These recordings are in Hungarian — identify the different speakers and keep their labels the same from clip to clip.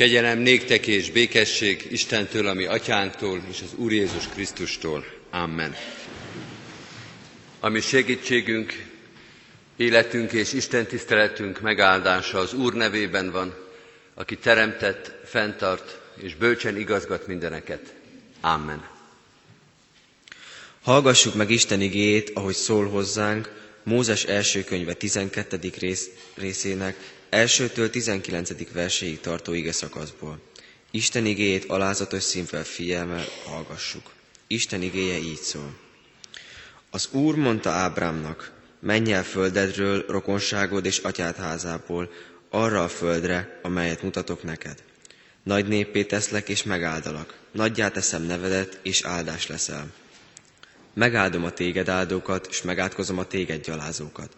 Speaker 1: Kegyelem néktek és békesség Istentől, ami atyánktól és az Úr Jézus Krisztustól. Amen. Ami segítségünk, életünk és Isten tiszteletünk megáldása az Úr nevében van, aki teremtett, fenntart és bölcsen igazgat mindeneket. Amen.
Speaker 2: Hallgassuk meg Isten igéjét, ahogy szól hozzánk, Mózes első könyve 12. Rész, részének elsőtől 19. verséig tartó ige szakaszból. Isten igéjét alázatos színvel figyelmel hallgassuk. Isten igéje így szól. Az Úr mondta Ábrámnak, menj el földedről, rokonságod és atyád házából, arra a földre, amelyet mutatok neked. Nagy néppé teszlek és megáldalak, nagyjá teszem nevedet, és áldás leszel. Megáldom a téged áldókat, és megátkozom a téged gyalázókat.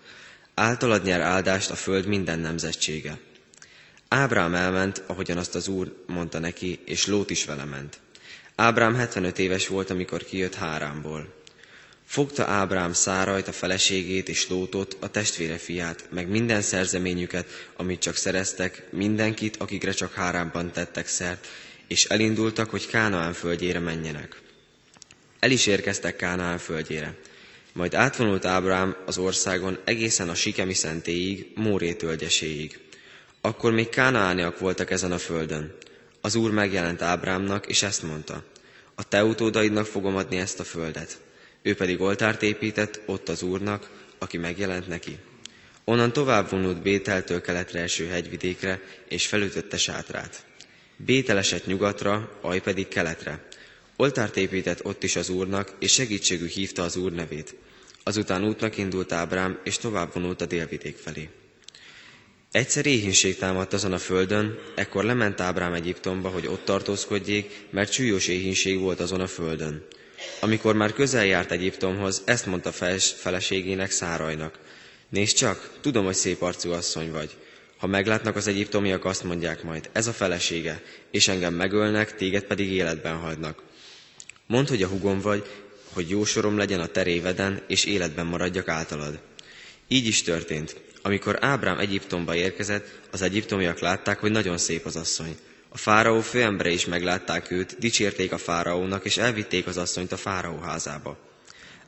Speaker 2: Általad nyer áldást a föld minden nemzetsége. Ábrám elment, ahogyan azt az Úr mondta neki, és Lót is vele ment. Ábrám 75 éves volt, amikor kijött Hárámból. Fogta Ábrám Szárajt, a feleségét és Lótot, a testvére fiát, meg minden szerzeményüket, amit csak szereztek, mindenkit, akikre csak Hárámban tettek szert, és elindultak, hogy Kánaán földjére menjenek. El is érkeztek Kánaán földjére. Majd átvonult Ábrám az országon egészen a Sikemi szentéig, Móré tölgyeséig. Akkor még kánaániak voltak ezen a földön. Az Úr megjelent Ábrámnak, és ezt mondta. A te utódaidnak fogom adni ezt a földet. Ő pedig oltárt épített ott az Úrnak, aki megjelent neki. Onnan tovább vonult Bételtől keletre eső hegyvidékre, és felütötte sátrát. Bétel esett nyugatra, Aj pedig keletre. Oltárt épített ott is az Úrnak, és segítségű hívta az Úr nevét. Azután útnak indult Ábrám, és tovább vonult a délvidék felé. Egyszer éhínség támadt azon a földön, ekkor lement Ábrám Egyiptomba, hogy ott tartózkodjék, mert súlyos éhínség volt azon a földön. Amikor már közel járt Egyiptomhoz, ezt mondta feleségének Szárajnak. Nézd csak, tudom, hogy szép arcú asszony vagy. Ha meglátnak az egyiptomiak, azt mondják majd, ez a felesége, és engem megölnek, téged pedig életben hagynak. Mondd, hogy a hugom vagy, hogy jó sorom legyen a teréveden, és életben maradjak általad. Így is történt. Amikor Ábrám Egyiptomba érkezett, az egyiptomiak látták, hogy nagyon szép az asszony. A fáraó főembre is meglátták őt, dicsérték a fáraónak, és elvitték az asszonyt a fáraó házába.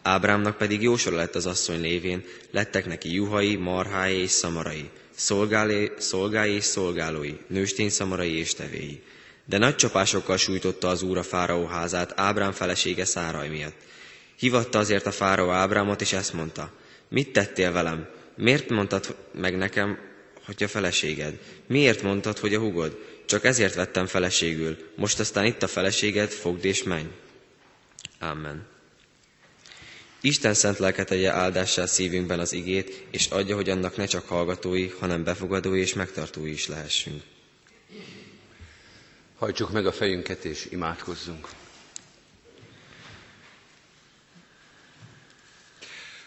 Speaker 2: Ábrámnak pedig jósor lett az asszony lévén, lettek neki juhai, marhái és szamarai, szolgálé, szolgái és szolgálói, nőstény szamarai és tevéi. De nagy csapásokkal sújtotta az úr a fáraó házát Ábrám felesége Száraj miatt. Hivatta azért a fáraó Ábrámot, és ezt mondta, mit tettél velem? Miért mondtad meg nekem, hogy a feleséged? Miért mondtad, hogy a hugod? Csak ezért vettem feleségül. Most aztán itt a feleséged, fogd és menj. Amen. Isten szent lelke tegye áldássá szívünkben az igét, és adja, hogy annak ne csak hallgatói, hanem befogadói és megtartói is lehessünk.
Speaker 1: Hajtsuk meg a fejünket és imádkozzunk.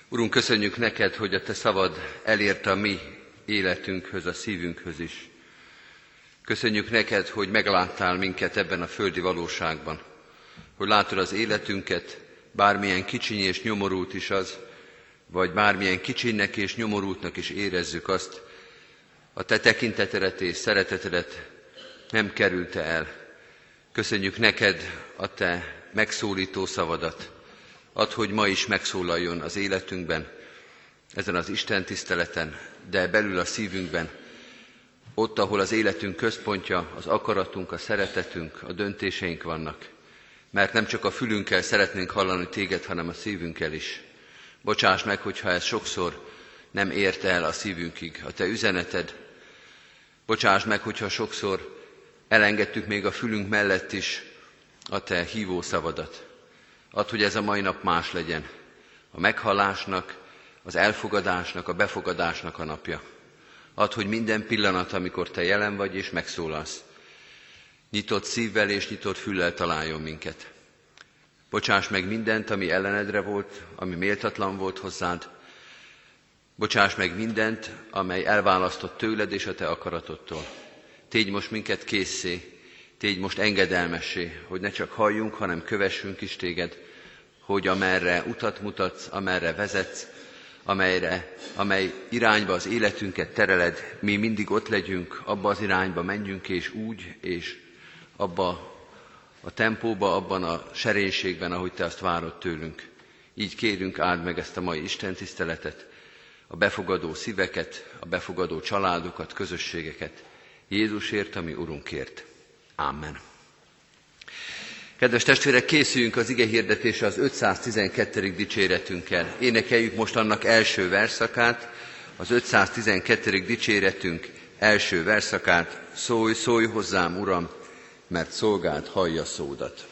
Speaker 1: Urunk, köszönjük neked, hogy a te szavad elérte a mi életünkhöz, a szívünkhöz is. Köszönjük neked, hogy megláttál minket ebben a földi valóságban, hogy látod az életünket, bármilyen kicsiny és nyomorult is az, vagy bármilyen kicsinynek és nyomorultnak is érezzük azt, a te tekintetedet és szeretetedet nem kerülte el. Köszönjük neked a te megszólító szavadat, ad, hogy ma is megszólaljon az életünkben, ezen az Isten tiszteleten, de belül a szívünkben, ott, ahol az életünk központja, az akaratunk, a szeretetünk, a döntéseink vannak. Mert nem csak a fülünkkel szeretnénk hallani téged, hanem a szívünkkel is. Bocsáss meg, hogyha ez sokszor nem ért el a szívünkig, a te üzeneted. Bocsáss meg, hogyha sokszor elengedtük még a fülünk mellett is a te hívó szavadat. Add, hogy ez a mai nap más legyen. A meghallásnak, az elfogadásnak, a befogadásnak a napja. Add, hogy minden pillanat, amikor Te jelen vagy és megszólalsz, nyitott szívvel és nyitott füllel találjon minket. Bocsáss meg mindent, ami ellenedre volt, ami méltatlan volt hozzád. Bocsáss meg mindent, amely elválasztott tőled és a Te akaratodtól. Tégy most minket készé, tégy most engedelmessé, hogy ne csak halljunk, hanem kövessünk is Téged, hogy amerre utat mutatsz, amerre vezetsz, amelyre, amely irányba az életünket tereled, mi mindig ott legyünk, abba az irányba menjünk, és úgy, és abba a tempóba, abban a serénységben, ahogy Te azt várod tőlünk. Így kérünk, áld meg ezt a mai Isten tiszteletet, a befogadó szíveket, a befogadó családokat, közösségeket. Jézusért, ami Urunkért. Amen. Kedves testvérek, készüljünk az ige hirdetése az 512. dicséretünkkel. Énekeljük most annak első verszakát, az 512. dicséretünk első verszakát. Szólj, szólj hozzám, Uram, mert szolgált hallja szódat.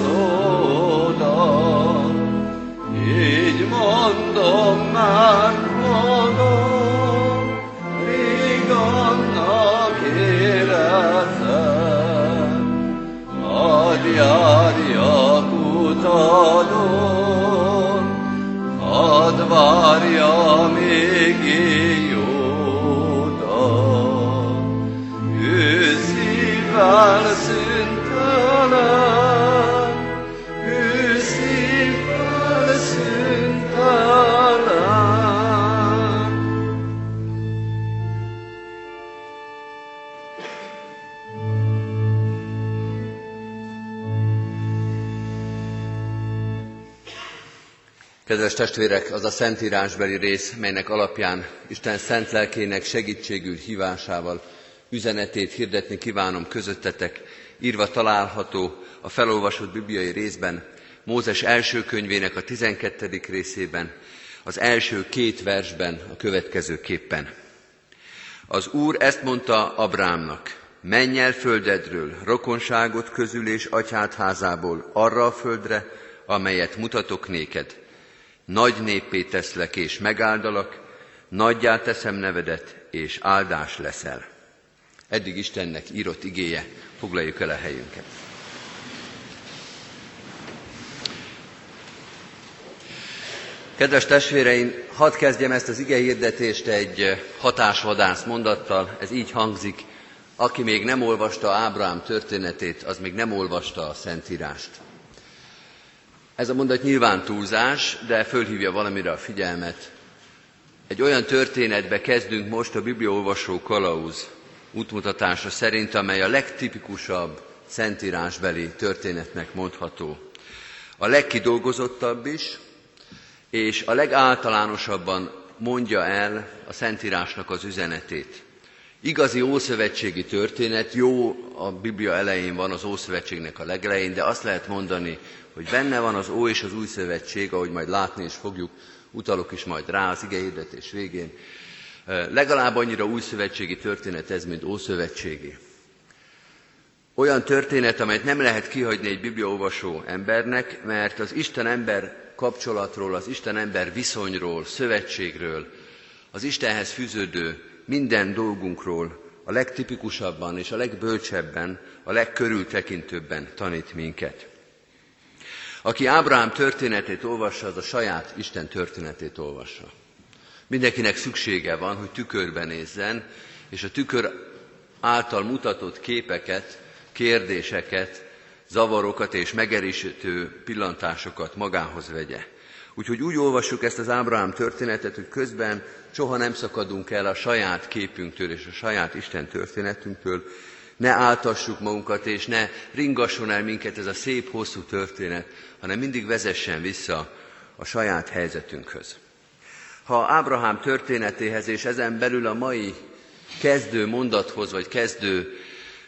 Speaker 1: szónak, így mondom már magam, rég annak életem, hadd járjak utadon, hadd várja még jódat, ő szívvel Kedves testvérek, az a szentírásbeli rész, melynek alapján Isten szent lelkének segítségül hívásával üzenetét hirdetni kívánom közöttetek, írva található a felolvasott bibliai részben, Mózes első könyvének a 12. részében, az első két versben a következő képpen. Az Úr ezt mondta Abrámnak, menj el földedről, rokonságot közül és atyád házából arra a földre, amelyet mutatok néked nagy néppé teszlek és megáldalak, nagyjá teszem nevedet, és áldás leszel. Eddig Istennek írott igéje, foglaljuk el a helyünket. Kedves testvéreim, hadd kezdjem ezt az ige hirdetést egy hatásvadász mondattal, ez így hangzik, aki még nem olvasta Ábrahám történetét, az még nem olvasta a Szentírást. Ez a mondat nyilván túlzás, de fölhívja valamire a figyelmet. Egy olyan történetbe kezdünk most a bibliaolvasó kalauz útmutatása szerint, amely a legtipikusabb szentírásbeli történetnek mondható. A legkidolgozottabb is, és a legáltalánosabban mondja el a Szentírásnak az üzenetét. Igazi ószövetségi történet, jó, a Biblia elején van az Ószövetségnek a legelején, de azt lehet mondani, hogy benne van az Ó és az Új Szövetség, ahogy majd látni is fogjuk, utalok is majd rá az ige hirdetés végén. Legalább annyira új szövetségi történet ez, mint ószövetségi. Olyan történet, amelyet nem lehet kihagyni egy bibliaolvasó embernek, mert az Isten-ember kapcsolatról, az Isten-ember viszonyról, szövetségről, az Istenhez fűződő minden dolgunkról a legtipikusabban és a legbölcsebben, a legkörültekintőbben tanít minket. Aki Ábrahám történetét olvassa, az a saját Isten történetét olvassa. Mindenkinek szüksége van, hogy tükörben nézzen, és a tükör által mutatott képeket, kérdéseket, zavarokat és megerősítő pillantásokat magához vegye. Úgyhogy úgy olvassuk ezt az Ábrahám történetet, hogy közben soha nem szakadunk el a saját képünktől és a saját Isten történetünktől, ne áltassuk magunkat, és ne ringasson el minket ez a szép, hosszú történet, hanem mindig vezessen vissza a saját helyzetünkhöz. Ha Ábrahám történetéhez és ezen belül a mai kezdő mondathoz, vagy kezdő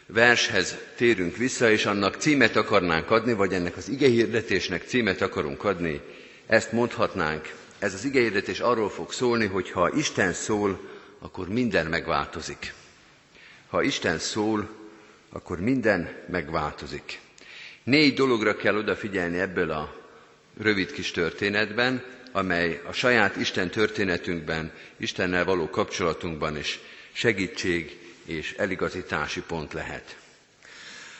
Speaker 1: vershez térünk vissza, és annak címet akarnánk adni, vagy ennek az ige hirdetésnek címet akarunk adni, ezt mondhatnánk, ez az igényedetés arról fog szólni, hogy ha Isten szól, akkor minden megváltozik. Ha Isten szól, akkor minden megváltozik. Négy dologra kell odafigyelni ebből a rövid kis történetben, amely a saját Isten történetünkben, Istennel való kapcsolatunkban is segítség és eligazítási pont lehet.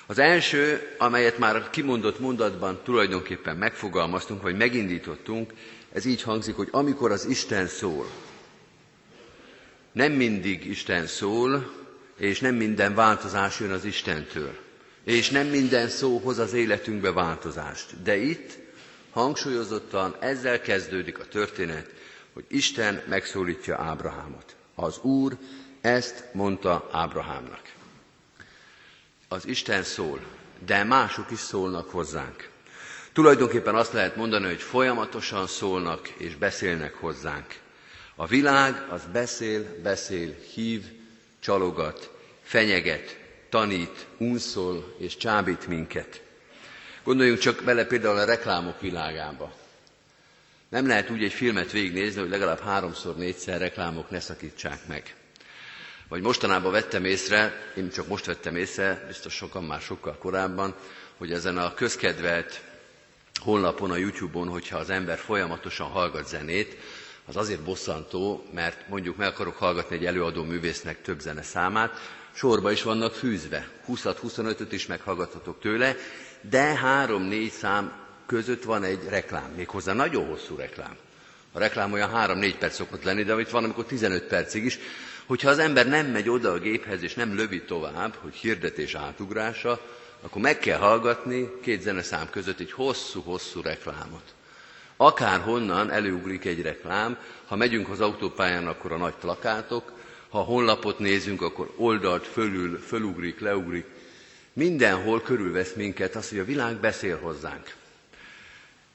Speaker 1: Az első, amelyet már kimondott mondatban tulajdonképpen megfogalmaztunk, vagy megindítottunk, ez így hangzik, hogy amikor az Isten szól, nem mindig Isten szól, és nem minden változás jön az Istentől. És nem minden szó hoz az életünkbe változást. De itt hangsúlyozottan ezzel kezdődik a történet, hogy Isten megszólítja Ábrahámot. Az Úr ezt mondta Ábrahámnak. Az Isten szól, de mások is szólnak hozzánk. Tulajdonképpen azt lehet mondani, hogy folyamatosan szólnak és beszélnek hozzánk. A világ az beszél, beszél, hív, csalogat, fenyeget, tanít, unszol és csábít minket. Gondoljunk csak bele például a reklámok világába. Nem lehet úgy egy filmet végignézni, hogy legalább háromszor, négyszer reklámok ne szakítsák meg. Vagy mostanában vettem észre, én csak most vettem észre, biztos sokan már sokkal korábban, hogy ezen a közkedvelt honlapon, a YouTube-on, hogyha az ember folyamatosan hallgat zenét, az azért bosszantó, mert mondjuk meg akarok hallgatni egy előadó művésznek több zene számát, sorba is vannak fűzve. 20-25-öt is meghallgathatok tőle, de 3-4 szám között van egy reklám, méghozzá nagyon hosszú reklám. A reklám olyan 3-4 perc szokott lenni, de itt van, amikor 15 percig is. Hogyha az ember nem megy oda a géphez, és nem lövi tovább, hogy hirdetés átugrása, akkor meg kell hallgatni két zeneszám között egy hosszú-hosszú reklámot. Akár honnan előugrik egy reklám, ha megyünk az autópályán, akkor a nagy plakátok, ha a honlapot nézünk, akkor oldalt fölül, fölugrik, leugrik. Mindenhol körülvesz minket az, hogy a világ beszél hozzánk.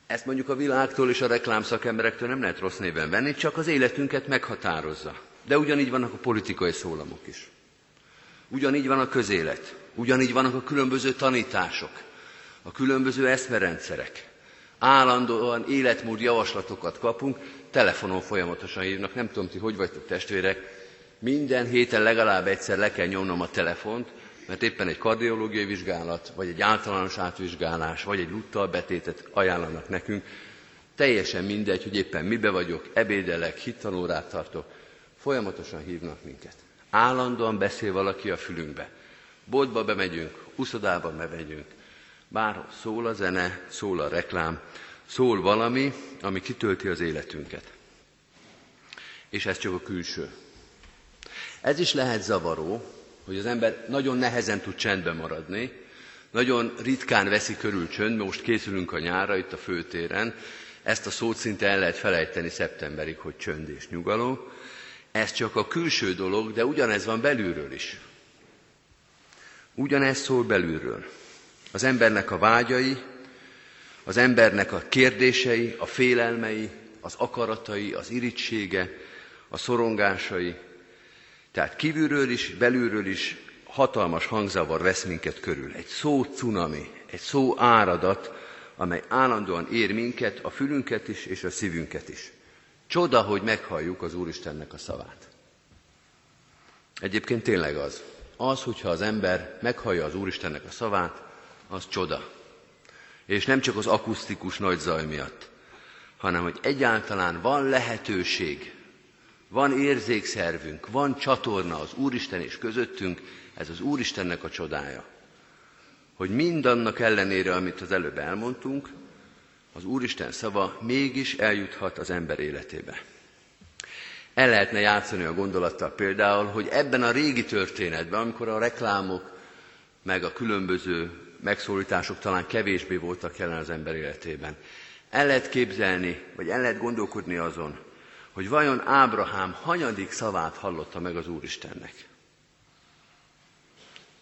Speaker 1: Ezt mondjuk a világtól és a reklámszakemberektől nem lehet rossz néven venni, csak az életünket meghatározza. De ugyanígy vannak a politikai szólamok is. Ugyanígy van a közélet. Ugyanígy vannak a különböző tanítások, a különböző eszmerendszerek. Állandóan életmód javaslatokat kapunk, telefonon folyamatosan hívnak, nem tudom ti, hogy vagytok testvérek, minden héten legalább egyszer le kell nyomnom a telefont, mert éppen egy kardiológiai vizsgálat, vagy egy általános átvizsgálás, vagy egy luttal betétet ajánlanak nekünk. Teljesen mindegy, hogy éppen mibe vagyok, ebédelek, hittanórát tartok, folyamatosan hívnak minket. Állandóan beszél valaki a fülünkbe. Boltba bemegyünk, uszodába bemegyünk. Bár szól a zene, szól a reklám, szól valami, ami kitölti az életünket. És ez csak a külső. Ez is lehet zavaró, hogy az ember nagyon nehezen tud csendben maradni, nagyon ritkán veszi körül csönd, most készülünk a nyára itt a főtéren, ezt a szót szinte el lehet felejteni szeptemberig, hogy csönd és nyugalom. Ez csak a külső dolog, de ugyanez van belülről is. Ugyanez szól belülről. Az embernek a vágyai, az embernek a kérdései, a félelmei, az akaratai, az irítsége, a szorongásai, tehát kívülről is, belülről is hatalmas hangzavar vesz minket körül. Egy szó cunami, egy szó áradat, amely állandóan ér minket, a fülünket is és a szívünket is. Csoda, hogy meghalljuk az Úristennek a szavát. Egyébként tényleg az. Az, hogyha az ember meghallja az Úristennek a szavát, az csoda. És nem csak az akusztikus nagy zaj miatt, hanem hogy egyáltalán van lehetőség van érzékszervünk, van csatorna az Úristen és közöttünk, ez az Úristennek a csodája. Hogy mindannak ellenére, amit az előbb elmondtunk, az Úristen szava mégis eljuthat az ember életébe. El lehetne játszani a gondolattal például, hogy ebben a régi történetben, amikor a reklámok, meg a különböző megszólítások talán kevésbé voltak jelen az ember életében, el lehet képzelni, vagy el lehet gondolkodni azon, hogy vajon Ábrahám hanyadik szavát hallotta meg az Úristennek.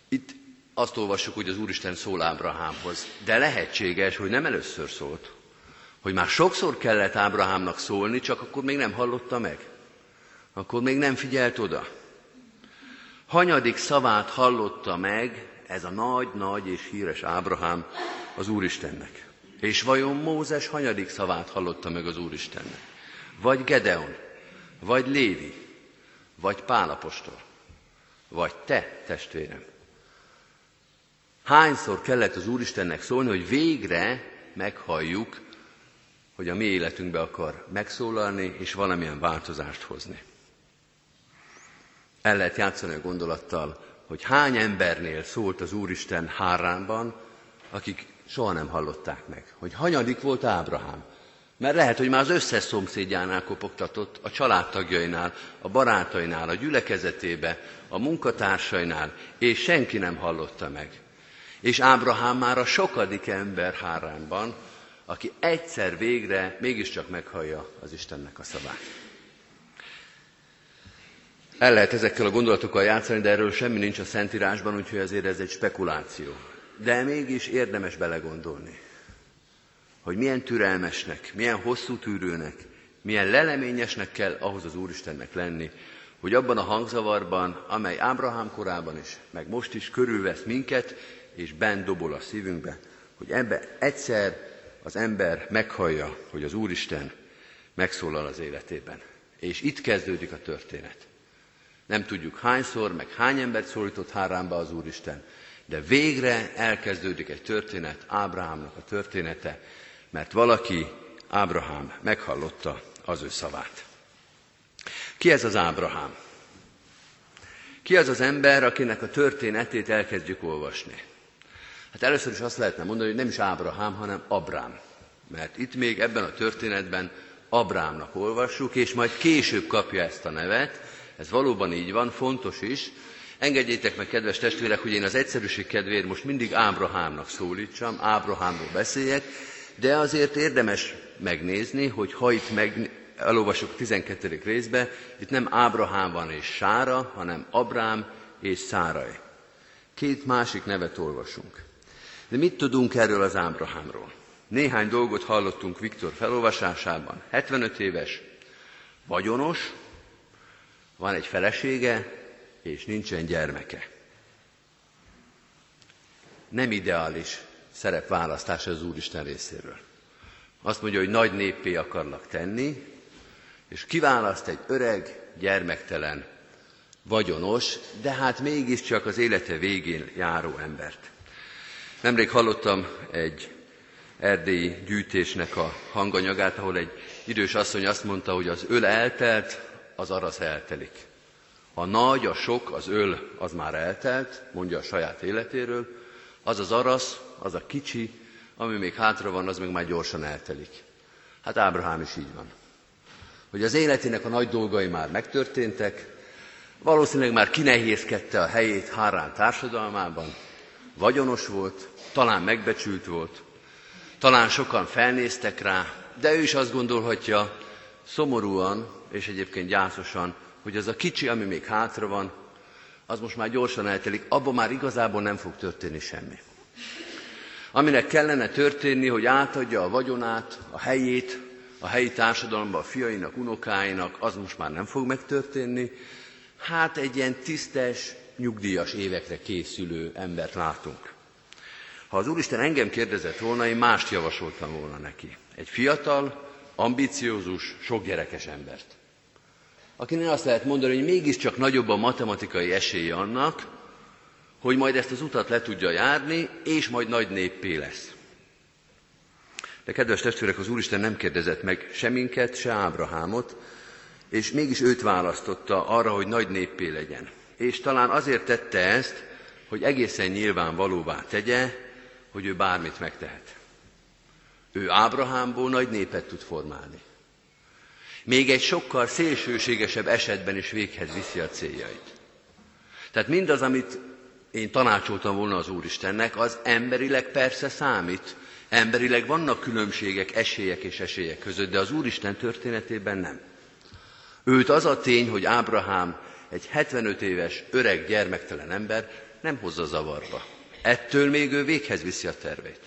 Speaker 1: Itt azt olvassuk, hogy az Úristen szól Ábrahámhoz, de lehetséges, hogy nem először szólt, hogy már sokszor kellett Ábrahámnak szólni, csak akkor még nem hallotta meg. Akkor még nem figyelt oda. Hanyadik szavát hallotta meg ez a nagy-nagy és híres Ábrahám az Úristennek. És vajon Mózes hanyadik szavát hallotta meg az Úristennek? Vagy Gedeon, vagy Lévi, vagy Pálapostól, vagy te, testvérem. Hányszor kellett az Úristennek szólni, hogy végre meghalljuk, hogy a mi életünkbe akar megszólalni, és valamilyen változást hozni. El lehet játszani a gondolattal, hogy hány embernél szólt az Úristen Háránban, akik soha nem hallották meg. Hogy hanyadik volt Ábrahám. Mert lehet, hogy már az összes szomszédjánál kopogtatott, a családtagjainál, a barátainál, a gyülekezetébe, a munkatársainál, és senki nem hallotta meg. És Ábrahám már a sokadik ember Háránban, aki egyszer végre mégiscsak meghallja az Istennek a szavát. El lehet ezekkel a gondolatokkal játszani, de erről semmi nincs a Szentírásban, úgyhogy azért ez egy spekuláció. De mégis érdemes belegondolni, hogy milyen türelmesnek, milyen hosszú tűrőnek, milyen leleményesnek kell ahhoz az Úristennek lenni, hogy abban a hangzavarban, amely Ábrahám korában is, meg most is körülvesz minket, és bent dobol a szívünkbe, hogy ebbe egyszer az ember meghallja, hogy az Úristen megszólal az életében. És itt kezdődik a történet. Nem tudjuk hányszor, meg hány embert szólított Hárámba az Úristen, de végre elkezdődik egy történet, Ábrahámnak a története, mert valaki, Ábrahám meghallotta az ő szavát. Ki ez az Ábrahám? Ki az az ember, akinek a történetét elkezdjük olvasni? Hát először is azt lehetne mondani, hogy nem is Ábrahám, hanem Abrám. Mert itt még ebben a történetben Abrámnak olvassuk, és majd később kapja ezt a nevet. Ez valóban így van, fontos is. Engedjétek meg, kedves testvérek, hogy én az egyszerűség kedvéért most mindig Ábrahámnak szólítsam, Ábrahámról beszéljek, de azért érdemes megnézni, hogy ha itt meg, elolvasok a 12. részbe, itt nem Ábrahám van és Sára, hanem Abrám és Száraj. Két másik nevet olvasunk. De mit tudunk erről az Ábrahámról? Néhány dolgot hallottunk Viktor felolvasásában. 75 éves, vagyonos, van egy felesége, és nincsen gyermeke. Nem ideális szerepválasztás az Úristen részéről. Azt mondja, hogy nagy néppé akarlak tenni, és kiválaszt egy öreg, gyermektelen, vagyonos, de hát mégiscsak az élete végén járó embert. Nemrég hallottam egy erdélyi gyűjtésnek a hanganyagát, ahol egy idős asszony azt mondta, hogy az öl eltelt, az arasz eltelik. A nagy, a sok, az öl, az már eltelt, mondja a saját életéről, az az arasz, az a kicsi, ami még hátra van, az még már gyorsan eltelik. Hát Ábrahám is így van. Hogy az életének a nagy dolgai már megtörténtek, valószínűleg már kinehézkedte a helyét Hárán társadalmában, vagyonos volt, talán megbecsült volt, talán sokan felnéztek rá, de ő is azt gondolhatja szomorúan és egyébként gyászosan, hogy az a kicsi, ami még hátra van, az most már gyorsan eltelik, abban már igazából nem fog történni semmi. Aminek kellene történni, hogy átadja a vagyonát, a helyét, a helyi társadalomba a fiainak, unokáinak, az most már nem fog megtörténni. Hát egy ilyen tisztes, nyugdíjas évekre készülő embert látunk. Ha az Úristen engem kérdezett volna, én mást javasoltam volna neki. Egy fiatal, ambiciózus, sok gyerekes embert. Akinek azt lehet mondani, hogy mégiscsak nagyobb a matematikai esélye annak, hogy majd ezt az utat le tudja járni, és majd nagy néppé lesz. De kedves testvérek, az Úristen nem kérdezett meg se minket, se Ábrahámot, és mégis őt választotta arra, hogy nagy néppé legyen. És talán azért tette ezt, hogy egészen nyilvánvalóvá tegye, hogy ő bármit megtehet. Ő Ábrahámból nagy népet tud formálni. Még egy sokkal szélsőségesebb esetben is véghez viszi a céljait. Tehát mindaz, amit én tanácsoltam volna az Úristennek, az emberileg persze számít. Emberileg vannak különbségek, esélyek és esélyek között, de az Úristen történetében nem. Őt az a tény, hogy Ábrahám egy 75 éves, öreg, gyermektelen ember nem hozza zavarba. Ettől még ő véghez viszi a tervét.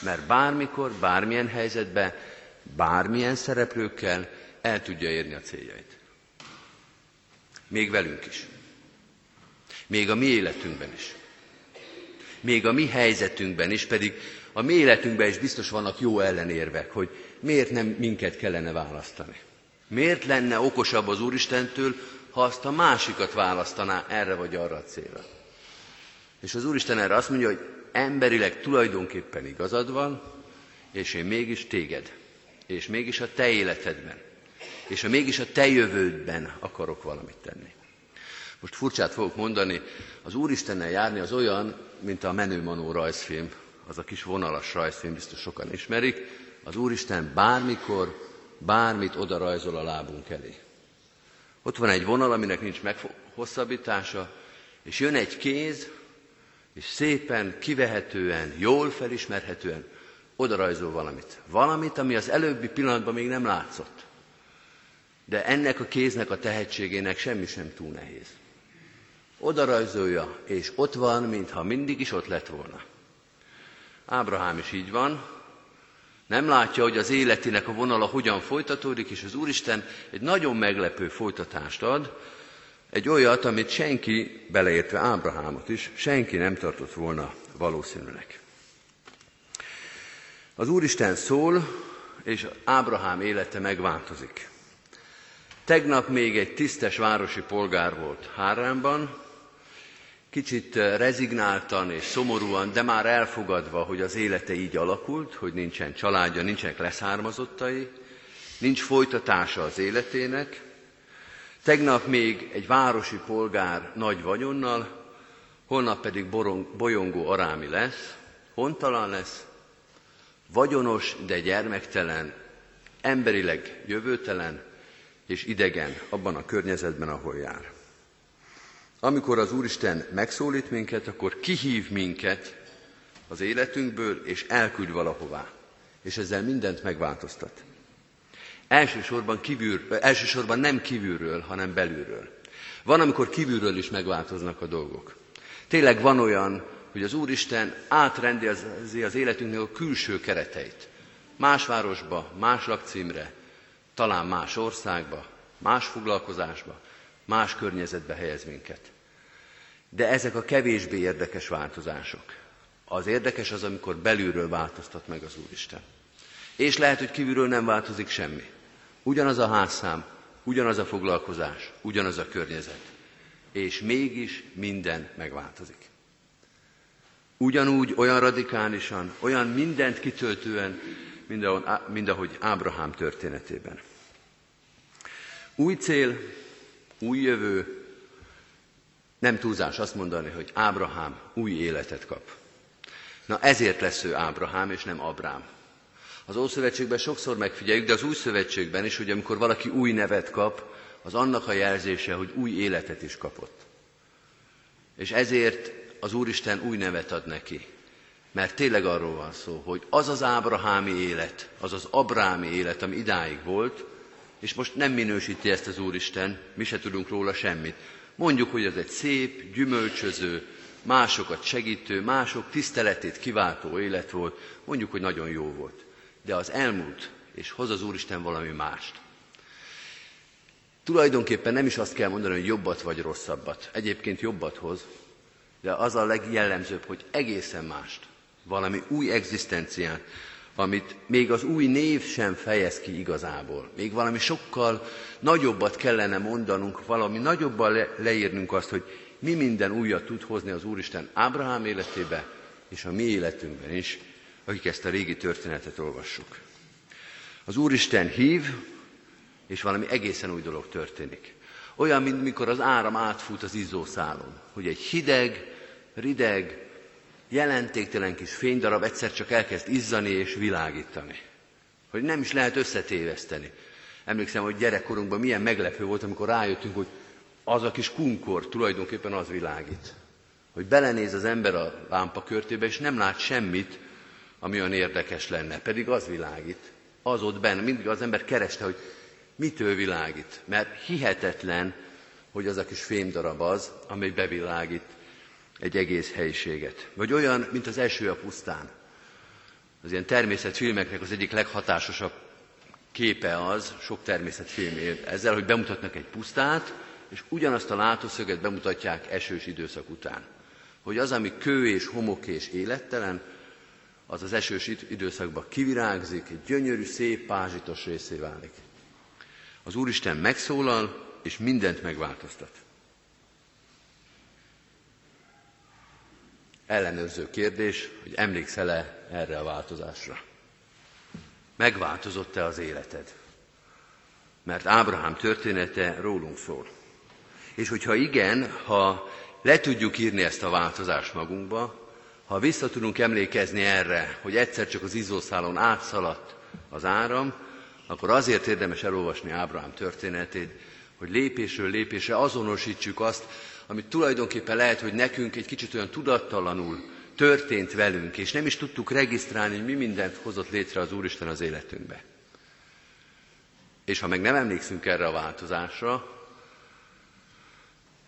Speaker 1: Mert bármikor, bármilyen helyzetben, bármilyen szereplőkkel el tudja érni a céljait. Még velünk is. Még a mi életünkben is. Még a mi helyzetünkben is, pedig a mi életünkben is biztos vannak jó ellenérvek, hogy miért nem minket kellene választani. Miért lenne okosabb az Úristentől, ha azt a másikat választaná erre vagy arra a célra? És az Úristen erre azt mondja, hogy emberileg tulajdonképpen igazad van, és én mégis téged, és mégis a te életedben, és a mégis a te jövődben akarok valamit tenni. Most furcsát fogok mondani, az Úristennel járni az olyan, mint a Menő Manó rajzfilm, az a kis vonalas rajzfilm, biztos sokan ismerik. Az Úristen bármikor, bármit oda rajzol a lábunk elé. Ott van egy vonal, aminek nincs meghosszabbítása, és jön egy kéz, és szépen, kivehetően, jól felismerhetően oda rajzol valamit. Valamit, ami az előbbi pillanatban még nem látszott. De ennek a kéznek a tehetségének semmi sem túl nehéz. Oda rajzolja, és ott van, mintha mindig is ott lett volna. Ábrahám is így van, nem látja, hogy az életének a vonala hogyan folytatódik, és az Úristen egy nagyon meglepő folytatást ad, egy olyat, amit senki, beleértve Ábrahámot is, senki nem tartott volna valószínűnek. Az Úristen szól, és Ábrahám élete megváltozik. Tegnap még egy tisztes városi polgár volt Háránban, kicsit rezignáltan és szomorúan, de már elfogadva, hogy az élete így alakult, hogy nincsen családja, nincsenek leszármazottai, nincs folytatása az életének. Tegnap még egy városi polgár nagy vagyonnal, holnap pedig borong, bolyongó arámi lesz, hontalan lesz, vagyonos, de gyermektelen, emberileg jövőtelen és idegen abban a környezetben, ahol jár. Amikor az Úristen megszólít minket, akkor kihív minket az életünkből, és elküld valahová. És ezzel mindent megváltoztat. Elsősorban, kívül, elsősorban nem kívülről, hanem belülről. Van, amikor kívülről is megváltoznak a dolgok. Tényleg van olyan, hogy az Úristen átrendezi az életünknek a külső kereteit. Más városba, más lakcímre, talán más országba, más foglalkozásba, más környezetbe helyez minket. De ezek a kevésbé érdekes változások. Az érdekes az, amikor belülről változtat meg az Úristen. És lehet, hogy kívülről nem változik semmi. Ugyanaz a házszám, ugyanaz a foglalkozás, ugyanaz a környezet. És mégis minden megváltozik. Ugyanúgy, olyan radikálisan, olyan mindent kitöltően, mint ahogy Ábrahám történetében. Új cél, új jövő, nem túlzás azt mondani, hogy Ábrahám új életet kap. Na ezért lesz ő Ábrahám, és nem Abrám. Az Ószövetségben sokszor megfigyeljük, de az Új Szövetségben is, hogy amikor valaki új nevet kap, az annak a jelzése, hogy új életet is kapott. És ezért az Úristen új nevet ad neki. Mert tényleg arról van szó, hogy az az ábrahámi élet, az az abrámi élet, ami idáig volt, és most nem minősíti ezt az Úristen, mi se tudunk róla semmit. Mondjuk, hogy ez egy szép, gyümölcsöző, másokat segítő, mások tiszteletét kiváltó élet volt, mondjuk, hogy nagyon jó volt. De az elmúlt, és hoz az Úristen valami mást. Tulajdonképpen nem is azt kell mondani, hogy jobbat vagy rosszabbat. Egyébként jobbat hoz, de az a legjellemzőbb, hogy egészen mást, valami új egzisztenciát, amit még az új név sem fejez ki igazából. Még valami sokkal nagyobbat kellene mondanunk, valami nagyobban le, leírnunk azt, hogy mi minden újat tud hozni az Úristen Ábrahám életébe, és a mi életünkben is, akik ezt a régi történetet olvassuk. Az Úristen hív, és valami egészen új dolog történik. Olyan, mint mikor az áram átfut az izzószálon, hogy egy hideg, rideg, jelentéktelen kis fénydarab egyszer csak elkezd izzani és világítani. Hogy nem is lehet összetéveszteni. Emlékszem, hogy gyerekkorunkban milyen meglepő volt, amikor rájöttünk, hogy az a kis kunkor tulajdonképpen az világít. Hogy belenéz az ember a lámpa körtébe, és nem lát semmit, ami olyan érdekes lenne. Pedig az világít. Az ott benne. Mindig az ember kereste, hogy mitől világít. Mert hihetetlen, hogy az a kis fémdarab az, amely bevilágít egy egész helyiséget. Vagy olyan, mint az eső a pusztán. Az ilyen természetfilmeknek az egyik leghatásosabb képe az, sok természetfilm ezzel, hogy bemutatnak egy pusztát, és ugyanazt a látószöget bemutatják esős időszak után. Hogy az, ami kő és homok és élettelen, az az esős időszakban kivirágzik, egy gyönyörű, szép, pázsitos részé válik. Az Úristen megszólal, és mindent megváltoztat. Ellenőrző kérdés, hogy emlékszel-e erre a változásra? Megváltozott-e az életed? Mert Ábrahám története rólunk szól. És hogyha igen, ha le tudjuk írni ezt a változást magunkba, ha vissza tudunk emlékezni erre, hogy egyszer csak az izzószálon átszaladt az áram, akkor azért érdemes elolvasni Ábrahám történetét, hogy lépésről lépésre azonosítsuk azt, amit tulajdonképpen lehet, hogy nekünk egy kicsit olyan tudattalanul történt velünk, és nem is tudtuk regisztrálni, hogy mi mindent hozott létre az Úristen az életünkbe. És ha meg nem emlékszünk erre a változásra,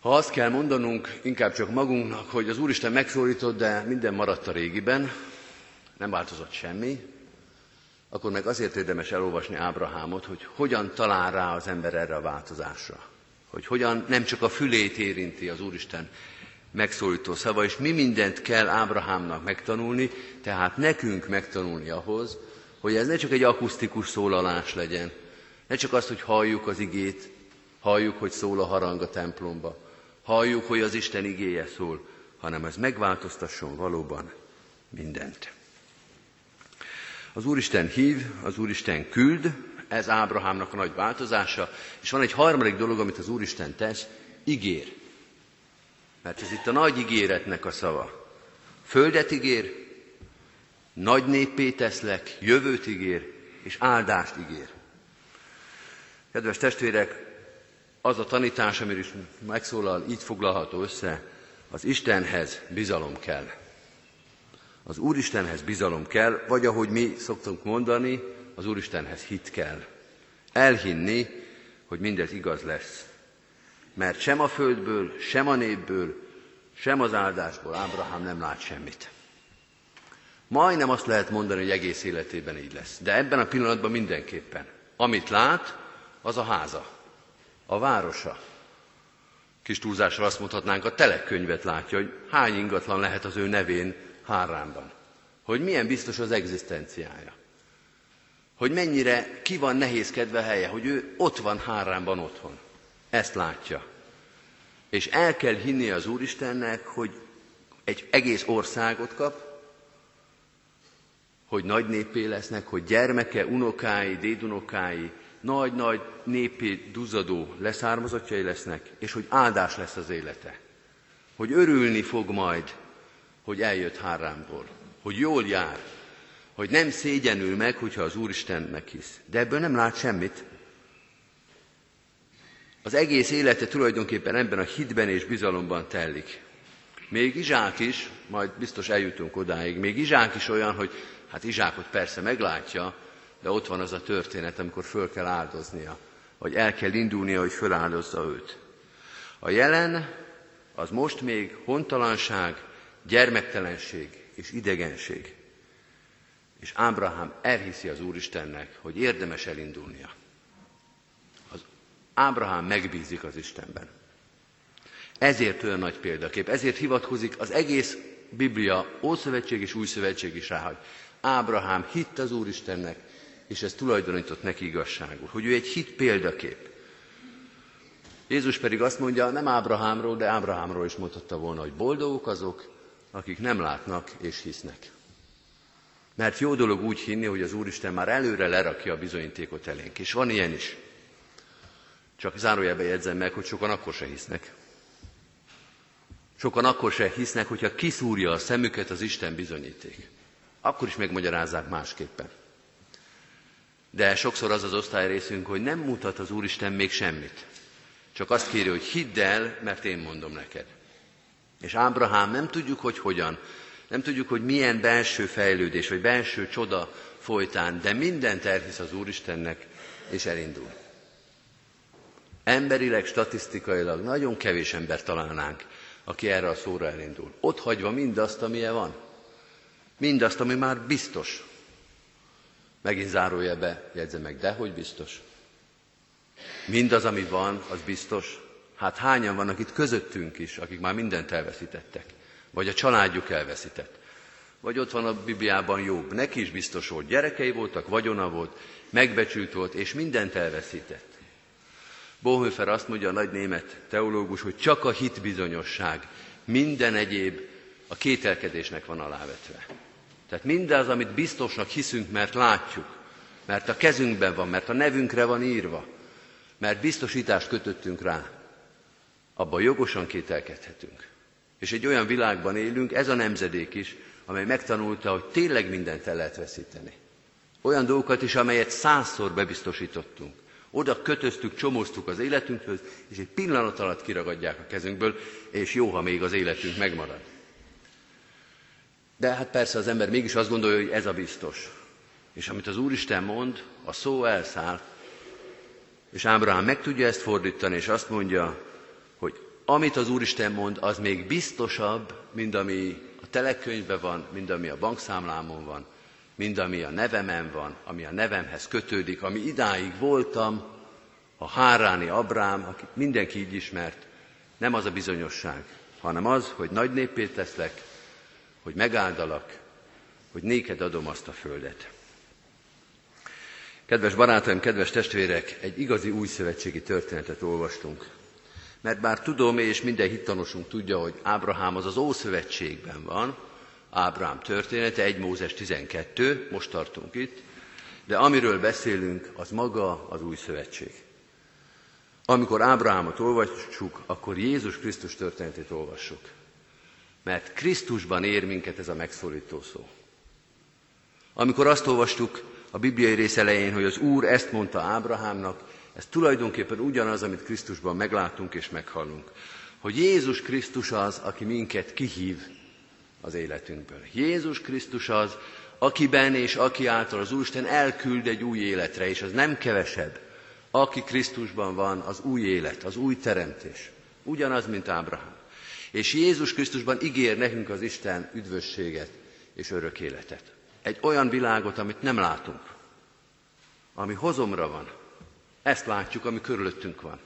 Speaker 1: ha azt kell mondanunk inkább csak magunknak, hogy az Úristen megszólított, de minden maradt a régiben, nem változott semmi, akkor meg azért érdemes elolvasni Ábrahámot, hogy hogyan talál rá az ember erre a változásra. Hogy hogyan nem csak a fülét érinti az Úristen megszólító szava, és mi mindent kell Ábrahámnak megtanulni, tehát nekünk megtanulni ahhoz, hogy ez ne csak egy akusztikus szólalás legyen, ne csak azt, hogy halljuk az igét, halljuk, hogy szól a harang a templomba, halljuk, hogy az Isten igéje szól, hanem ez megváltoztasson valóban mindent. Az Úristen hív, az Úristen küld, ez Ábrahámnak a nagy változása, és van egy harmadik dolog, amit az Úristen tesz, ígér. Mert ez itt a nagy ígéretnek a szava. Földet ígér, nagy néppé teszlek, jövőt ígér, és áldást ígér. Kedves testvérek, az a tanítás, amiről is megszólal, így foglalható össze, az Istenhez bizalom kell. Az Úristenhez bizalom kell, vagy ahogy mi szoktunk mondani, az Úristenhez hit kell. Elhinni, hogy mindez igaz lesz. Mert sem a földből, sem a népből, sem az áldásból Ábrahám nem lát semmit. Majdnem azt lehet mondani, hogy egész életében így lesz. De ebben a pillanatban mindenképpen. Amit lát, az a háza a városa. Kis túlzással azt mondhatnánk, a telekönyvet látja, hogy hány ingatlan lehet az ő nevén Háránban. Hogy milyen biztos az egzisztenciája. Hogy mennyire ki van nehézkedve helye, hogy ő ott van Háránban otthon. Ezt látja. És el kell hinni az Úristennek, hogy egy egész országot kap, hogy nagy népé lesznek, hogy gyermeke, unokái, dédunokái, nagy-nagy népi duzzadó leszármazottjai lesznek, és hogy áldás lesz az élete. Hogy örülni fog majd, hogy eljött Hárámból. Hogy jól jár. Hogy nem szégyenül meg, hogyha az Úristennek hisz. De ebből nem lát semmit. Az egész élete tulajdonképpen ebben a hitben és bizalomban telik. Még Izsák is, majd biztos eljutunk odáig, még Izsák is olyan, hogy hát Izsákot persze meglátja, de ott van az a történet, amikor föl kell áldoznia, vagy el kell indulnia, hogy föláldozza őt. A jelen az most még hontalanság, gyermektelenség és idegenség. És Ábrahám elhiszi az Úristennek, hogy érdemes elindulnia. Az Ábrahám megbízik az Istenben. Ezért olyan nagy példakép, ezért hivatkozik az egész Biblia, Ószövetség és Új Szövetség is rá, hogy Ábrahám hitt az Úristennek, és ez tulajdonított neki igazságul, hogy ő egy hit példakép. Jézus pedig azt mondja, nem Ábrahámról, de Ábrahámról is mondhatta volna, hogy boldogok azok, akik nem látnak és hisznek. Mert jó dolog úgy hinni, hogy az Úristen már előre lerakja a bizonyítékot elénk. És van ilyen is. Csak zárójelbe jegyzem meg, hogy sokan akkor se hisznek. Sokan akkor se hisznek, hogyha kiszúrja a szemüket az Isten bizonyíték. Akkor is megmagyarázzák másképpen. De sokszor az az osztály részünk, hogy nem mutat az Úristen még semmit. Csak azt kéri, hogy hidd el, mert én mondom neked. És Ábrahám nem tudjuk, hogy hogyan, nem tudjuk, hogy milyen belső fejlődés, vagy belső csoda folytán, de mindent elhisz az Úristennek, és elindul. Emberileg, statisztikailag nagyon kevés ember találnánk, aki erre a szóra elindul. Ott hagyva mindazt, amilyen van. Mindazt, ami már biztos, Megint zárójelbe jegyzem meg, de hogy biztos. Mindaz, ami van, az biztos. Hát hányan vannak itt közöttünk is, akik már mindent elveszítettek. Vagy a családjuk elveszített. Vagy ott van a Bibliában Jobb. Neki is biztos volt. Gyerekei voltak, vagyona volt, megbecsült volt, és mindent elveszített. Bonhoeffer azt mondja, a nagy német teológus, hogy csak a hitbizonyosság, minden egyéb a kételkedésnek van alávetve. Tehát mindaz, amit biztosnak hiszünk, mert látjuk, mert a kezünkben van, mert a nevünkre van írva, mert biztosítást kötöttünk rá, abban jogosan kételkedhetünk. És egy olyan világban élünk, ez a nemzedék is, amely megtanulta, hogy tényleg mindent el lehet veszíteni. Olyan dolgokat is, amelyet százszor bebiztosítottunk. Oda kötöztük, csomóztuk az életünkhöz, és egy pillanat alatt kiragadják a kezünkből, és jó, ha még az életünk megmarad. De hát persze az ember mégis azt gondolja, hogy ez a biztos. És amit az Úristen mond, a szó elszáll, és Ábrahám meg tudja ezt fordítani, és azt mondja, hogy amit az Úristen mond, az még biztosabb, mint ami a telekönyvben van, mint ami a bankszámlámon van, mind ami a nevemen van, ami a nevemhez kötődik, ami idáig voltam, a Háráni Abrám, akit mindenki így ismert, nem az a bizonyosság, hanem az, hogy nagy népét teszlek, hogy megáldalak, hogy néked adom azt a földet. Kedves barátaim, kedves testvérek, egy igazi új szövetségi történetet olvastunk. Mert bár tudom, és minden hittanosunk tudja, hogy Ábrahám az az Ószövetségben van, Ábrám története, 1 Mózes 12, most tartunk itt, de amiről beszélünk, az maga az új szövetség. Amikor Ábrahámot olvassuk, akkor Jézus Krisztus történetét olvassuk. Mert Krisztusban ér minket ez a megszólító szó. Amikor azt olvastuk a bibliai rész elején, hogy az Úr ezt mondta Ábrahámnak, ez tulajdonképpen ugyanaz, amit Krisztusban meglátunk és meghallunk. Hogy Jézus Krisztus az, aki minket kihív az életünkből. Jézus Krisztus az, akiben és aki által az Úristen elküld egy új életre, és az nem kevesebb. Aki Krisztusban van, az új élet, az új teremtés. Ugyanaz, mint Ábrahám. És Jézus Krisztusban ígér nekünk az Isten üdvösséget és örök életet. Egy olyan világot, amit nem látunk, ami hozomra van. Ezt látjuk, ami körülöttünk van.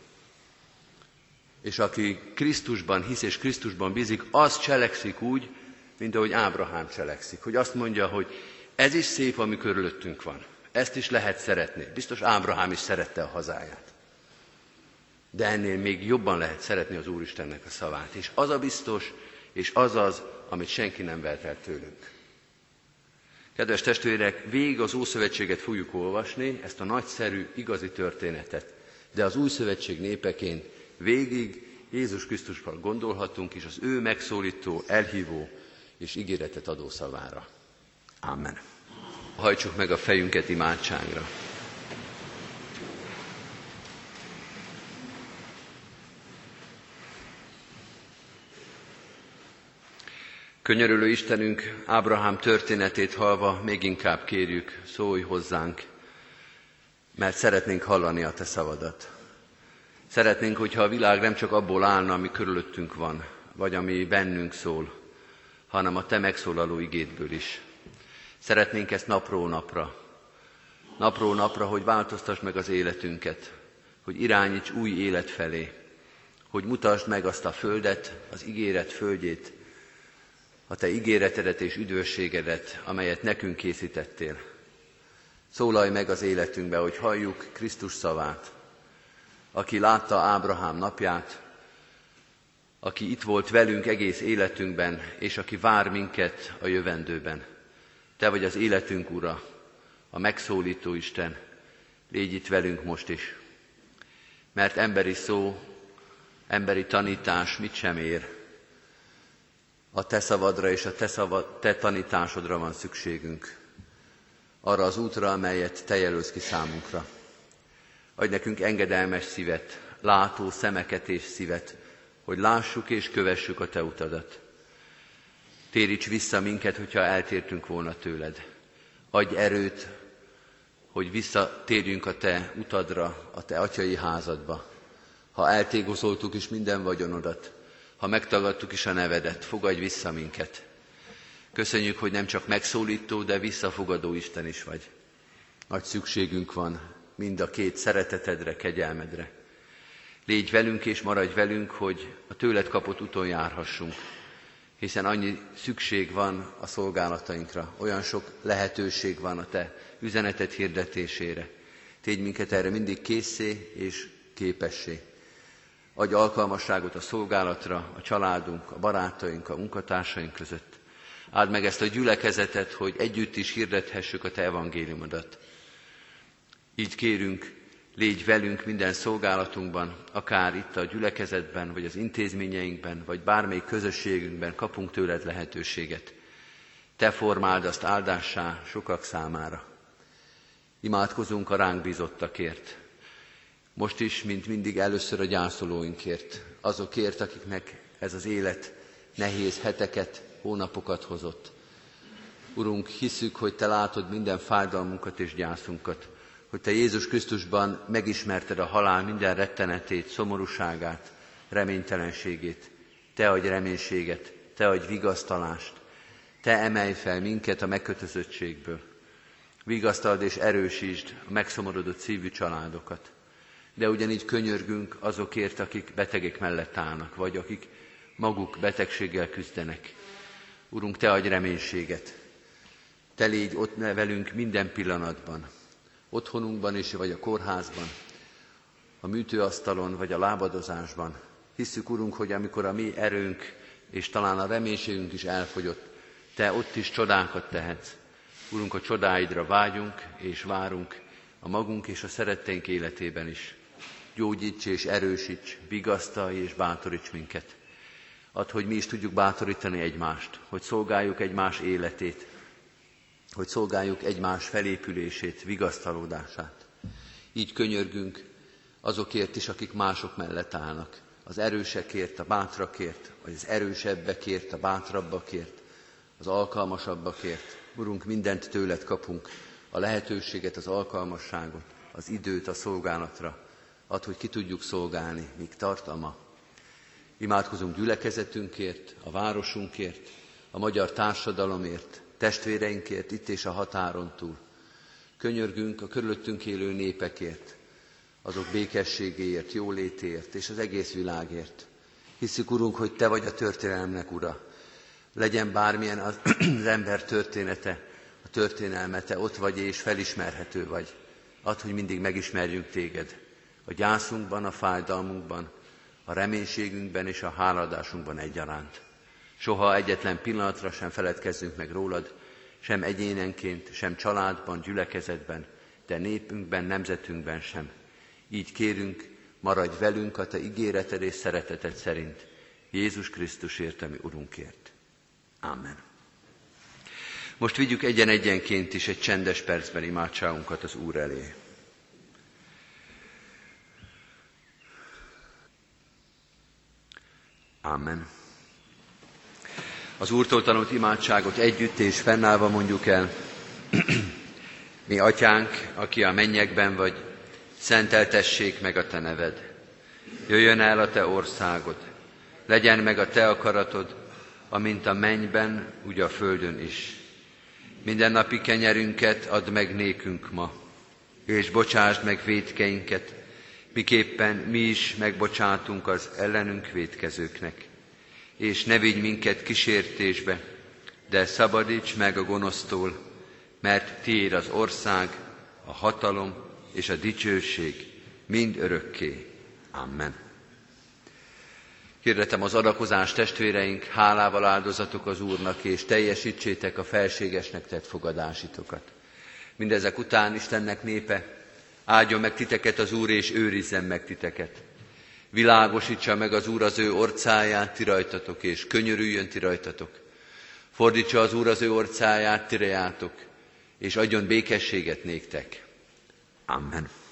Speaker 1: És aki Krisztusban hisz és Krisztusban bízik, az cselekszik úgy, mint ahogy Ábrahám cselekszik, hogy azt mondja, hogy ez is szép, ami körülöttünk van. Ezt is lehet szeretni. Biztos Ábrahám is szerette a hazáját. De ennél még jobban lehet szeretni az Úristennek a szavát. És az a biztos, és az az, amit senki nem vert el tőlünk. Kedves testvérek, végig az Ószövetséget fogjuk olvasni, ezt a nagyszerű, igazi történetet. De az Új Szövetség népeként végig Jézus Krisztusról gondolhatunk, és az ő megszólító, elhívó és ígéretet adó szavára. Amen. Hajtsuk meg a fejünket imádságra. Könyörülő Istenünk, Ábrahám történetét halva még inkább kérjük, szólj hozzánk, mert szeretnénk hallani a Te szavadat. Szeretnénk, hogyha a világ nem csak abból állna, ami körülöttünk van, vagy ami bennünk szól, hanem a Te megszólaló igédből is. Szeretnénk ezt napról napra, napról napra, hogy változtass meg az életünket, hogy irányíts új élet felé, hogy mutasd meg azt a földet, az ígéret földjét, a Te ígéretedet és üdvösségedet, amelyet nekünk készítettél. Szólalj meg az életünkbe, hogy halljuk Krisztus szavát, aki látta Ábrahám napját, aki itt volt velünk egész életünkben, és aki vár minket a jövendőben. Te vagy az életünk Ura, a megszólító Isten, légy itt velünk most is. Mert emberi szó, emberi tanítás mit sem ér. A te szavadra és a te, szavad, te tanításodra van szükségünk. Arra az útra, amelyet te jelölsz ki számunkra. Adj nekünk engedelmes szívet, látó szemeket és szívet, hogy lássuk és kövessük a Te utadat. Téríts vissza minket, hogyha eltértünk volna tőled. Adj erőt, hogy visszatérjünk a Te utadra, a Te atyai házadba. Ha eltégozoltuk is minden vagyonodat, ha megtagadtuk is a nevedet, fogadj vissza minket. Köszönjük, hogy nem csak megszólító, de visszafogadó Isten is vagy. Nagy szükségünk van mind a két szeretetedre, kegyelmedre. Légy velünk és maradj velünk, hogy a tőled kapott úton járhassunk, hiszen annyi szükség van a szolgálatainkra, olyan sok lehetőség van a te üzenetet hirdetésére. Tégy minket erre mindig készé és képessé. Adj alkalmasságot a szolgálatra, a családunk, a barátaink, a munkatársaink között. Áld meg ezt a gyülekezetet, hogy együtt is hirdethessük a Te evangéliumodat. Így kérünk, légy velünk minden szolgálatunkban, akár itt a gyülekezetben, vagy az intézményeinkben, vagy bármelyik közösségünkben kapunk tőled lehetőséget. Te formáld azt áldássá sokak számára. Imádkozunk a ránk bízottakért. Most is, mint mindig először a gyászolóinkért, azokért, akiknek ez az élet nehéz heteket, hónapokat hozott. Urunk, hiszük, hogy Te látod minden fájdalmunkat és gyászunkat, hogy Te Jézus Krisztusban megismerted a halál minden rettenetét, szomorúságát, reménytelenségét. Te adj reménységet, Te adj vigasztalást, Te emelj fel minket a megkötözöttségből. Vigasztald és erősítsd a megszomorodott szívű családokat. De ugyanígy könyörgünk azokért, akik betegek mellett állnak, vagy akik maguk betegséggel küzdenek. Urunk, Te adj reménységet. Te légy ott velünk minden pillanatban. Otthonunkban is, vagy a kórházban, a műtőasztalon, vagy a lábadozásban. Hisszük, Urunk, hogy amikor a mi erőnk és talán a reménységünk is elfogyott, Te ott is csodákat tehetsz. Urunk, a csodáidra vágyunk és várunk a magunk és a szeretteink életében is. Gyógyíts és erősíts, vigasztalj és bátoríts minket. Add, hogy mi is tudjuk bátorítani egymást, hogy szolgáljuk egymás életét, hogy szolgáljuk egymás felépülését, vigasztalódását. Így könyörgünk azokért is, akik mások mellett állnak. Az erősekért, a bátrakért, vagy az erősebbekért, a bátrabbakért, az alkalmasabbakért. Urunk, mindent tőled kapunk, a lehetőséget, az alkalmasságot, az időt a szolgálatra. Add, hogy ki tudjuk szolgálni, míg tart a ma. Imádkozunk gyülekezetünkért, a városunkért, a magyar társadalomért, testvéreinkért itt és a határon túl. Könyörgünk a körülöttünk élő népekért, azok békességéért, jólétéért és az egész világért. Hiszük, Urunk, hogy Te vagy a történelemnek Ura. Legyen bármilyen az, az ember története, a történelme, Te ott vagy és felismerhető vagy. Add, hogy mindig megismerjünk Téged. A gyászunkban, a fájdalmunkban, a reménységünkben és a háladásunkban egyaránt. Soha egyetlen pillanatra sem feledkezzünk meg rólad, sem egyénenként, sem családban, gyülekezetben, de népünkben, nemzetünkben sem. Így kérünk, maradj velünk a Te ígéreted és szereteted szerint, Jézus Krisztusért, ami Urunkért. Amen. Most vigyük egyen-egyenként is egy csendes percben imádságunkat az Úr elé. Amen. Az Úrtól tanult imádságot együtt és fennállva mondjuk el. Mi atyánk, aki a mennyekben vagy, szenteltessék meg a te neved. Jöjjön el a te országod, legyen meg a te akaratod, amint a mennyben, úgy a földön is. Minden napi kenyerünket add meg nékünk ma, és bocsásd meg védkeinket, miképpen mi is megbocsátunk az ellenünk védkezőknek. És ne vigy minket kísértésbe, de szabadíts meg a gonosztól, mert tiéd az ország, a hatalom és a dicsőség mind örökké. Amen. Hirdetem az adakozás testvéreink, hálával áldozatok az Úrnak, és teljesítsétek a felségesnek tett fogadásitokat. Mindezek után Istennek népe, áldjon meg titeket az Úr, és őrizzen meg titeket. Világosítsa meg az Úr az ő orcáját ti rajtatok, és könyörüljön ti rajtatok. Fordítsa az Úr az ő orcáját ti rejátok, és adjon békességet néktek. Amen.